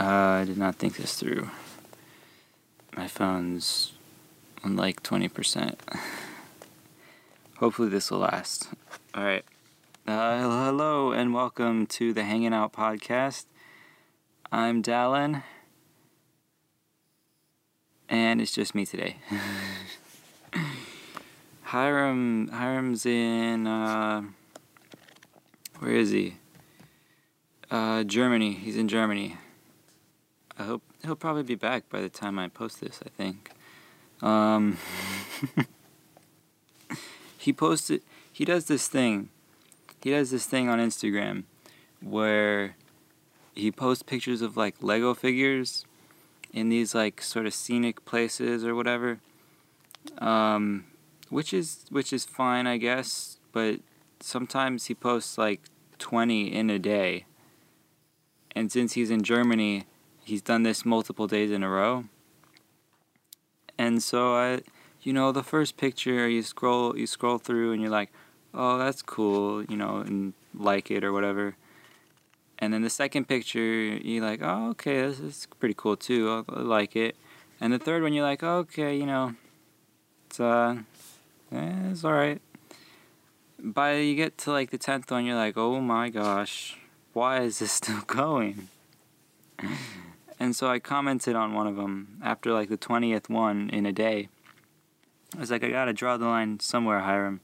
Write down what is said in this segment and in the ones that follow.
Uh, I did not think this through. My phone's on like 20%. Hopefully, this will last. Alright. Uh, hello, and welcome to the Hanging Out Podcast. I'm Dallin. And it's just me today. Hiram, Hiram's in, uh, where is he? Uh, Germany. He's in Germany. I hope he'll probably be back by the time I post this. I think. Um, he posted. He does this thing. He does this thing on Instagram, where he posts pictures of like Lego figures in these like sort of scenic places or whatever. Um, which is which is fine, I guess. But sometimes he posts like twenty in a day and since he's in Germany, he's done this multiple days in a row. And so I, you know, the first picture you scroll you scroll through and you're like, "Oh, that's cool," you know, and like it or whatever. And then the second picture, you're like, "Oh, okay, this is pretty cool too. I like it." And the third one, you're like, oh, "Okay, you know, it's uh, eh, it's all right." By you get to like the tenth one, you're like, "Oh my gosh, why is this still going? And so I commented on one of them after like the 20th one in a day. I was like, I gotta draw the line somewhere, Hiram.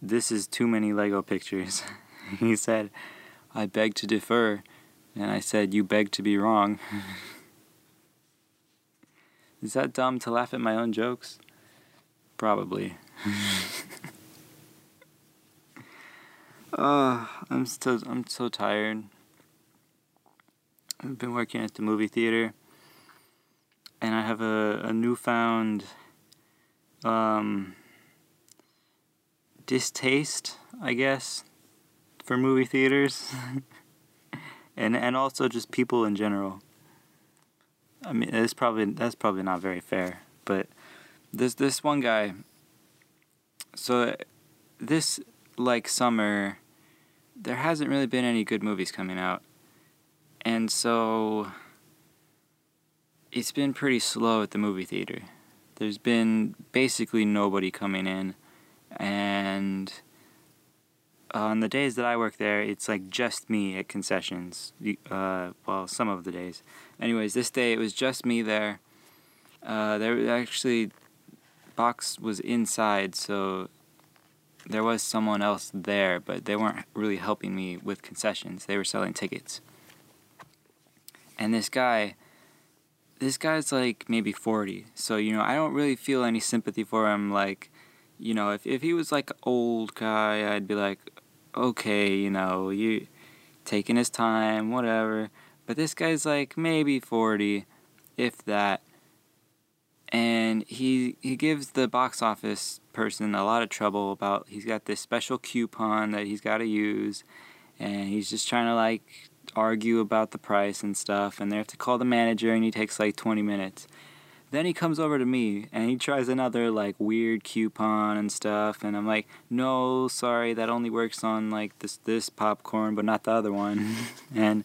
This is too many Lego pictures. he said, I beg to defer. And I said, You beg to be wrong. is that dumb to laugh at my own jokes? Probably. Uh, I'm so I'm so tired. I've been working at the movie theater, and I have a, a newfound um, distaste, I guess, for movie theaters, and and also just people in general. I mean, it's probably that's probably not very fair, but this this one guy. So, this like summer, there hasn't really been any good movies coming out. And so it's been pretty slow at the movie theater. There's been basically nobody coming in and on the days that I work there, it's like just me at concessions. Uh, well, some of the days. Anyways, this day it was just me there. Uh, there actually box was inside, so there was someone else there, but they weren't really helping me with concessions. They were selling tickets. And this guy, this guy's like maybe 40. So, you know, I don't really feel any sympathy for him. Like, you know, if, if he was like old guy, I'd be like, okay, you know, you taking his time, whatever. But this guy's like maybe 40, if that and he he gives the box office person a lot of trouble about he's got this special coupon that he's got to use and he's just trying to like argue about the price and stuff and they have to call the manager and he takes like 20 minutes then he comes over to me and he tries another like weird coupon and stuff and i'm like no sorry that only works on like this this popcorn but not the other one and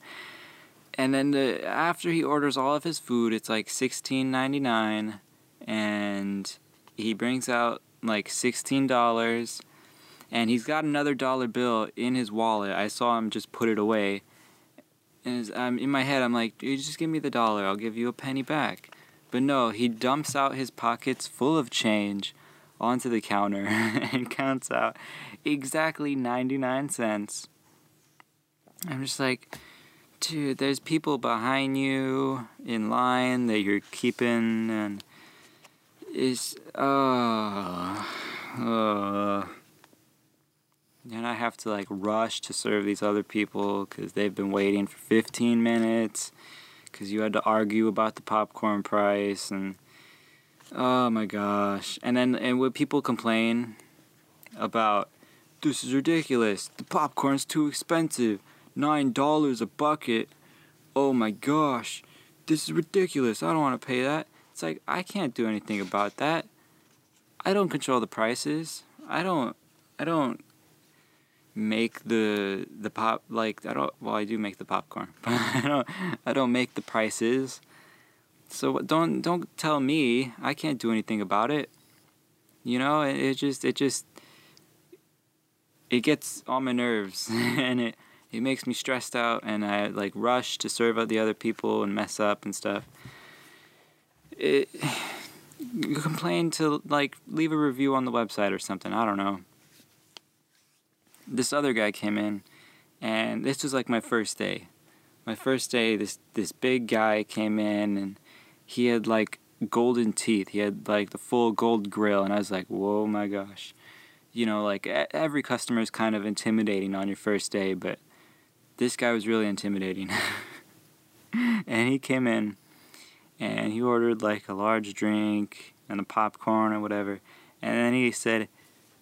and then the, after he orders all of his food it's like 16.99 and he brings out like $16 and he's got another dollar bill in his wallet. I saw him just put it away. And I'm in my head, I'm like, dude, just give me the dollar. I'll give you a penny back. But no, he dumps out his pockets full of change onto the counter and counts out exactly 99 cents. I'm just like, dude, there's people behind you in line that you're keeping and is uh uh and I have to like rush to serve these other people because they've been waiting for 15 minutes because you had to argue about the popcorn price and oh my gosh. And then and when people complain about this is ridiculous. The popcorn's too expensive. Nine dollars a bucket. Oh my gosh. This is ridiculous. I don't want to pay that. It's like I can't do anything about that. I don't control the prices. I don't I don't make the the pop like I don't well I do make the popcorn but I don't I don't make the prices. So don't don't tell me. I can't do anything about it. You know it, it just it just it gets on my nerves and it it makes me stressed out and I like rush to serve out the other people and mess up and stuff. It you complain to like leave a review on the website or something. I don't know this other guy came in, and this was like my first day. My first day, this this big guy came in, and he had like golden teeth. He had like the full gold grill, and I was like, "Whoa, my gosh!" You know, like every customer is kind of intimidating on your first day, but this guy was really intimidating. and he came in, and he ordered like a large drink and a popcorn or whatever, and then he said,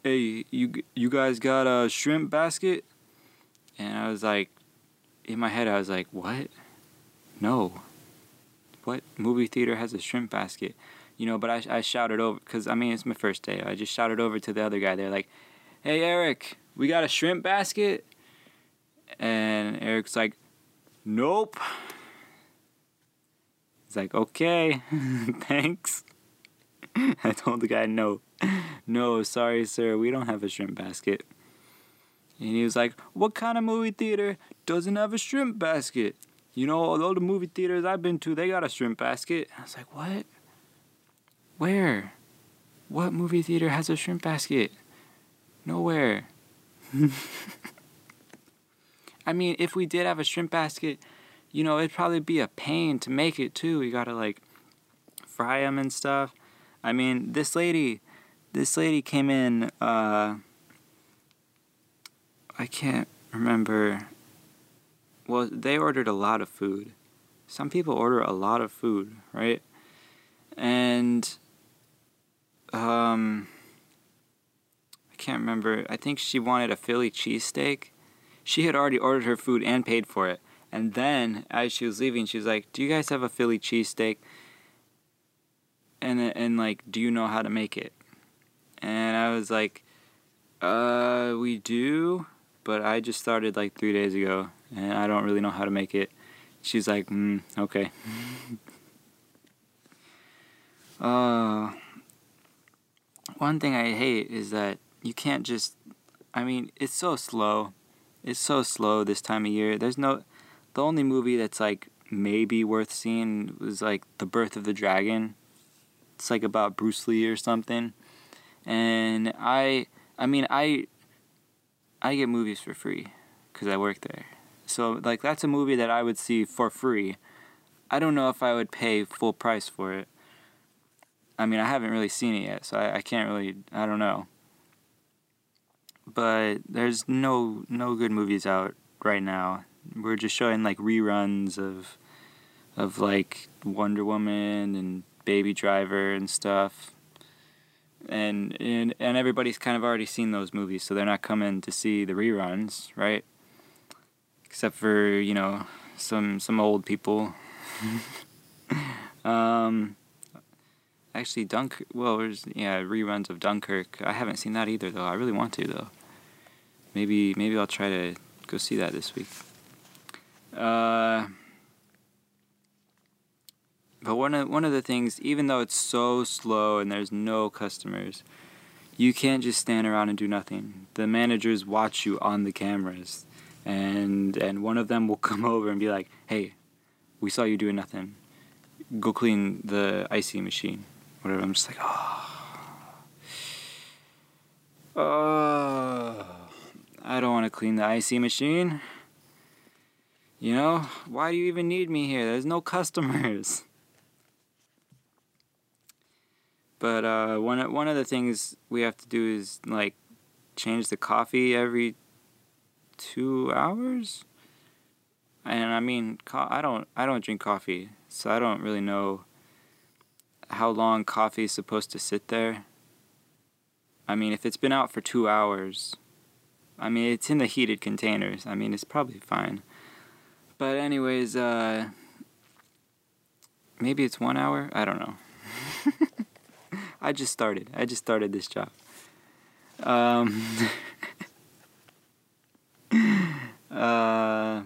hey, you you guys got a shrimp basket? And I was like, in my head, I was like, what? No. What movie theater has a shrimp basket? You know, but I, I shouted over, because I mean, it's my first day. I just shouted over to the other guy. They're like, hey, Eric, we got a shrimp basket? And Eric's like, nope. He's like, okay, thanks. I told the guy no no, sorry, sir, we don't have a shrimp basket. And he was like, What kind of movie theater doesn't have a shrimp basket? You know, all the movie theaters I've been to, they got a shrimp basket. I was like, What? Where? What movie theater has a shrimp basket? Nowhere. I mean, if we did have a shrimp basket, you know, it'd probably be a pain to make it too. You gotta like fry them and stuff. I mean, this lady, this lady came in. Uh, I can't remember. Well, they ordered a lot of food. Some people order a lot of food, right? And um, I can't remember. I think she wanted a Philly cheesesteak. She had already ordered her food and paid for it. And then, as she was leaving, she was like, "Do you guys have a Philly cheesesteak?" And and like, do you know how to make it? And I was like, uh, we do, but I just started like three days ago, and I don't really know how to make it. She's like, mm, okay. uh, one thing I hate is that you can't just, I mean, it's so slow. It's so slow this time of year. There's no, the only movie that's like maybe worth seeing was like The Birth of the Dragon. It's like about Bruce Lee or something and I I mean I I get movies for free because I work there. So like that's a movie that I would see for free. I don't know if I would pay full price for it. I mean I haven't really seen it yet, so I, I can't really I don't know. But there's no no good movies out right now. We're just showing like reruns of of like Wonder Woman and Baby Driver and stuff and and and everybody's kind of already seen those movies, so they're not coming to see the reruns, right? Except for you know some some old people. um, actually, Dunk. Well, there's yeah reruns of Dunkirk. I haven't seen that either though. I really want to though. Maybe maybe I'll try to go see that this week. Uh, but one of one of the things, even though it's so slow and there's no customers, you can't just stand around and do nothing. The managers watch you on the cameras, and and one of them will come over and be like, "Hey, we saw you doing nothing. Go clean the ICEE machine." Whatever. I'm just like, oh. Oh, I don't want to clean the ICEE machine. You know, why do you even need me here? There's no customers. But uh, one one of the things we have to do is like change the coffee every two hours. And I mean, I don't I don't drink coffee, so I don't really know how long coffee is supposed to sit there. I mean, if it's been out for two hours, I mean it's in the heated containers. I mean it's probably fine. But anyways, uh, maybe it's one hour. I don't know. I just started. I just started this job. Um, Uh,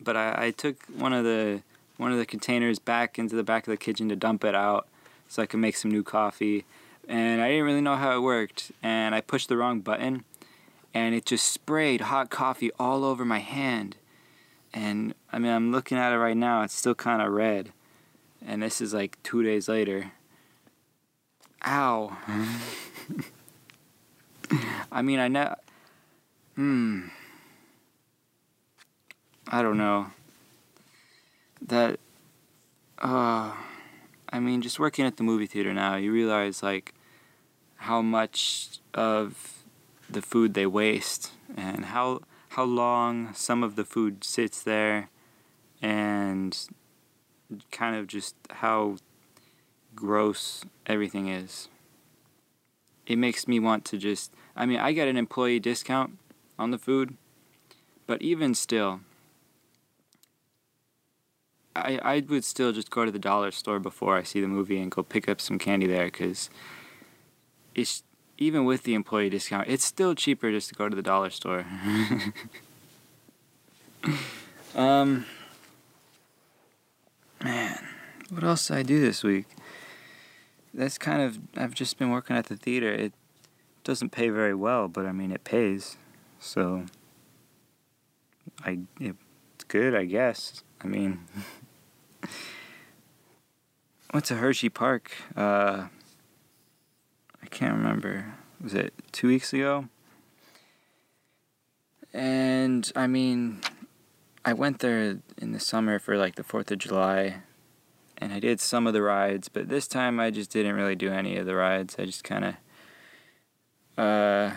but I, I took one of the one of the containers back into the back of the kitchen to dump it out so I could make some new coffee. And I didn't really know how it worked. And I pushed the wrong button and it just sprayed hot coffee all over my hand. And I mean, I'm looking at it right now, it's still kind of red. And this is like two days later. Ow. I mean, I know. Hmm. I don't know. That. Uh. I mean, just working at the movie theater now, you realize, like, how much of the food they waste and how how long some of the food sits there and kind of just how gross everything is. It makes me want to just I mean, I get an employee discount on the food, but even still I I would still just go to the dollar store before I see the movie and go pick up some candy there cuz it's even with the employee discount, it's still cheaper just to go to the dollar store. um, man, what else did I do this week? That's kind of I've just been working at the theater. It doesn't pay very well, but I mean it pays, so I it's good, I guess. I mean, went to Hershey Park. Uh, I can't remember. Was it two weeks ago? And I mean, I went there in the summer for like the 4th of July and I did some of the rides, but this time I just didn't really do any of the rides. I just kind of, uh,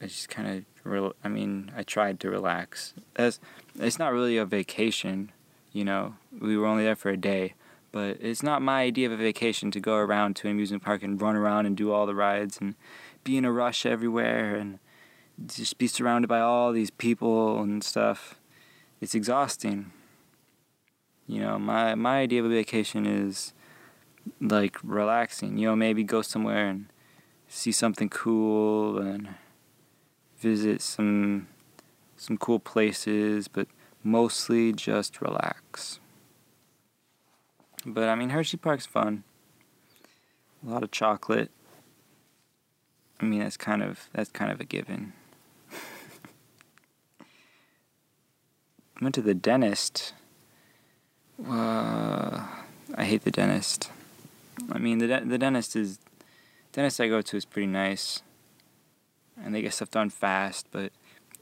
I just kind of, re- I mean, I tried to relax. As it's not really a vacation, you know. We were only there for a day, but it's not my idea of a vacation to go around to an amusement park and run around and do all the rides and be in a rush everywhere and just be surrounded by all these people and stuff. It's exhausting. You know, my my idea of a vacation is like relaxing. You know, maybe go somewhere and see something cool and visit some some cool places, but mostly just relax. But I mean, Hershey Park's fun. A lot of chocolate. I mean, that's kind of that's kind of a given. Went to the dentist. Uh, I hate the dentist. I mean, the de- the dentist is dentist I go to is pretty nice, and they get stuff done fast, but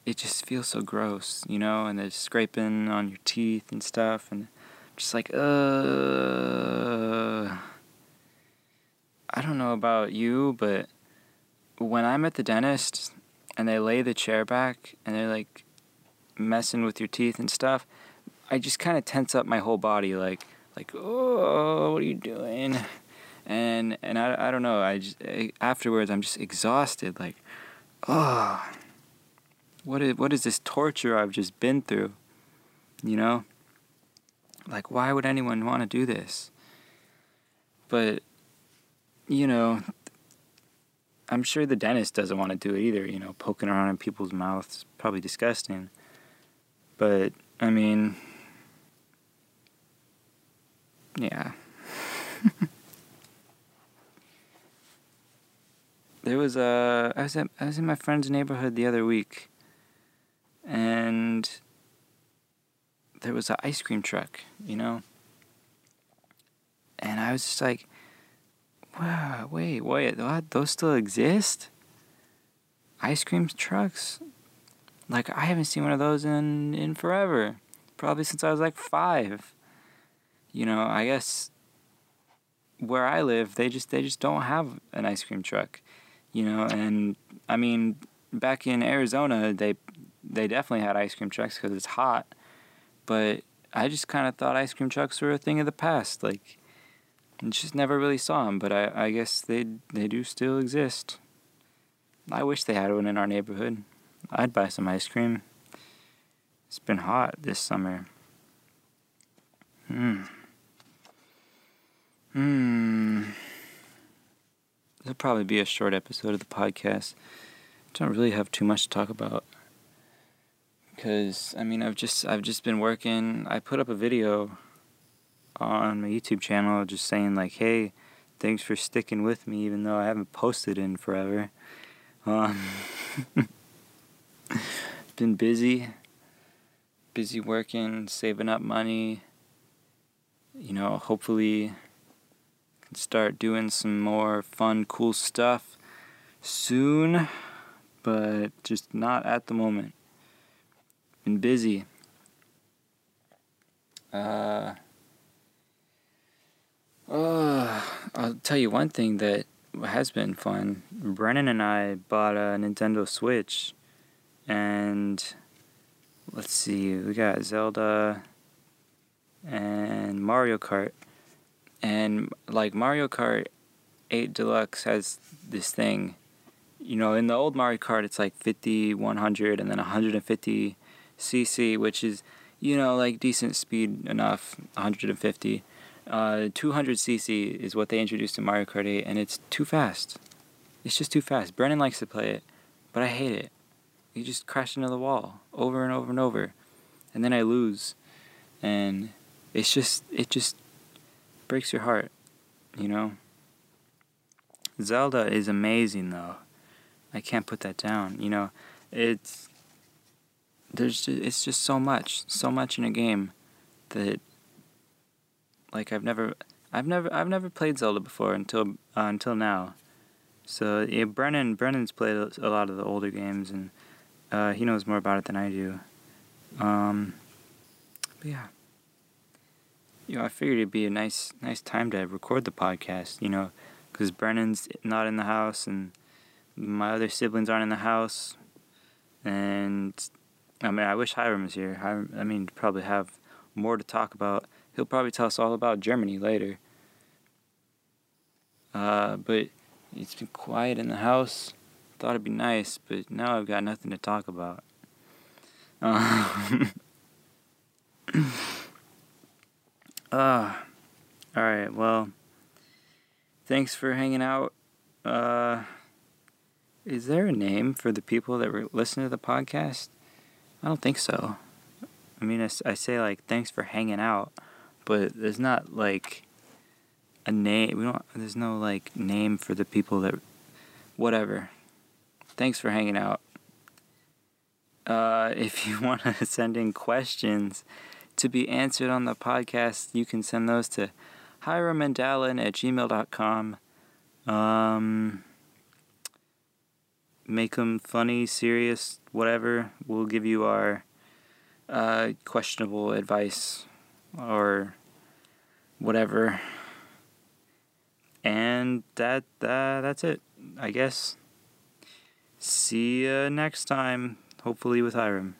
it just feels so gross, you know. And they're scraping on your teeth and stuff, and just like, uh. I don't know about you, but when I'm at the dentist and they lay the chair back and they're like messing with your teeth and stuff, I just kind of tense up my whole body, like, like, oh, what are you doing? And and I, I don't know. I just eh, afterwards I'm just exhausted, like, oh, what is what is this torture I've just been through? You know. Like, why would anyone want to do this? But, you know, I'm sure the dentist doesn't want to do it either. You know, poking around in people's mouths probably disgusting. But, I mean, yeah. there was a I was at, I was in my friend's neighborhood the other week, and there was an ice cream truck, you know? And I was just like, wow, wait, wait, what? Those still exist? Ice cream trucks? Like, I haven't seen one of those in, in forever. Probably since I was like five. You know, I guess where I live, they just they just don't have an ice cream truck. You know, and I mean, back in Arizona, they they definitely had ice cream trucks because it's hot but I just kind of thought ice cream trucks were a thing of the past. Like, And just never really saw them. But I, I guess they they do still exist. I wish they had one in our neighborhood. I'd buy some ice cream. It's been hot this summer. Hmm. Hmm. There'll probably be a short episode of the podcast. Don't really have too much to talk about. Cause I mean I've just I've just been working. I put up a video on my YouTube channel just saying like, hey, thanks for sticking with me even though I haven't posted in forever. Um, been busy, busy working, saving up money. You know, hopefully can start doing some more fun, cool stuff soon, but just not at the moment. Been busy. Uh, uh, I'll tell you one thing that has been fun. Brennan and I bought a Nintendo Switch, and let's see, we got Zelda and Mario Kart. And like Mario Kart 8 Deluxe has this thing, you know, in the old Mario Kart, it's like 50, 100, and then 150 cc, which is, you know, like decent speed enough, 150. Uh, 200cc is what they introduced in Mario Kart 8, and it's too fast. It's just too fast. Brennan likes to play it, but I hate it. You just crash into the wall over and over and over, and then I lose, and it's just it just breaks your heart, you know. Zelda is amazing though. I can't put that down. You know, it's there's just, it's just so much, so much in a game that like I've never, I've never, I've never played Zelda before until uh, until now. So yeah, Brennan, Brennan's played a lot of the older games, and uh, he knows more about it than I do. Um, but yeah, you know, I figured it'd be a nice, nice time to record the podcast. You know, because Brennan's not in the house, and my other siblings aren't in the house, and I mean, I wish Hiram was here. Hiram, I mean, probably have more to talk about He'll probably tell us all about Germany later. Uh, but it's been quiet in the house. Thought it'd be nice, but now I've got nothing to talk about. Um, uh, alright, well, thanks for hanging out. Uh, is there a name for the people that were listen to the podcast? I don't think so. I mean, I, I say, like, thanks for hanging out but there's not like a name. We don't. There's no like name for the people that. Whatever. Thanks for hanging out. Uh, if you want to send in questions to be answered on the podcast, you can send those to hiramandalin at gmail.com. Um, make them funny, serious, whatever. We'll give you our uh, questionable advice or whatever. And that uh, that's it, I guess. See you next time, hopefully with Hiram.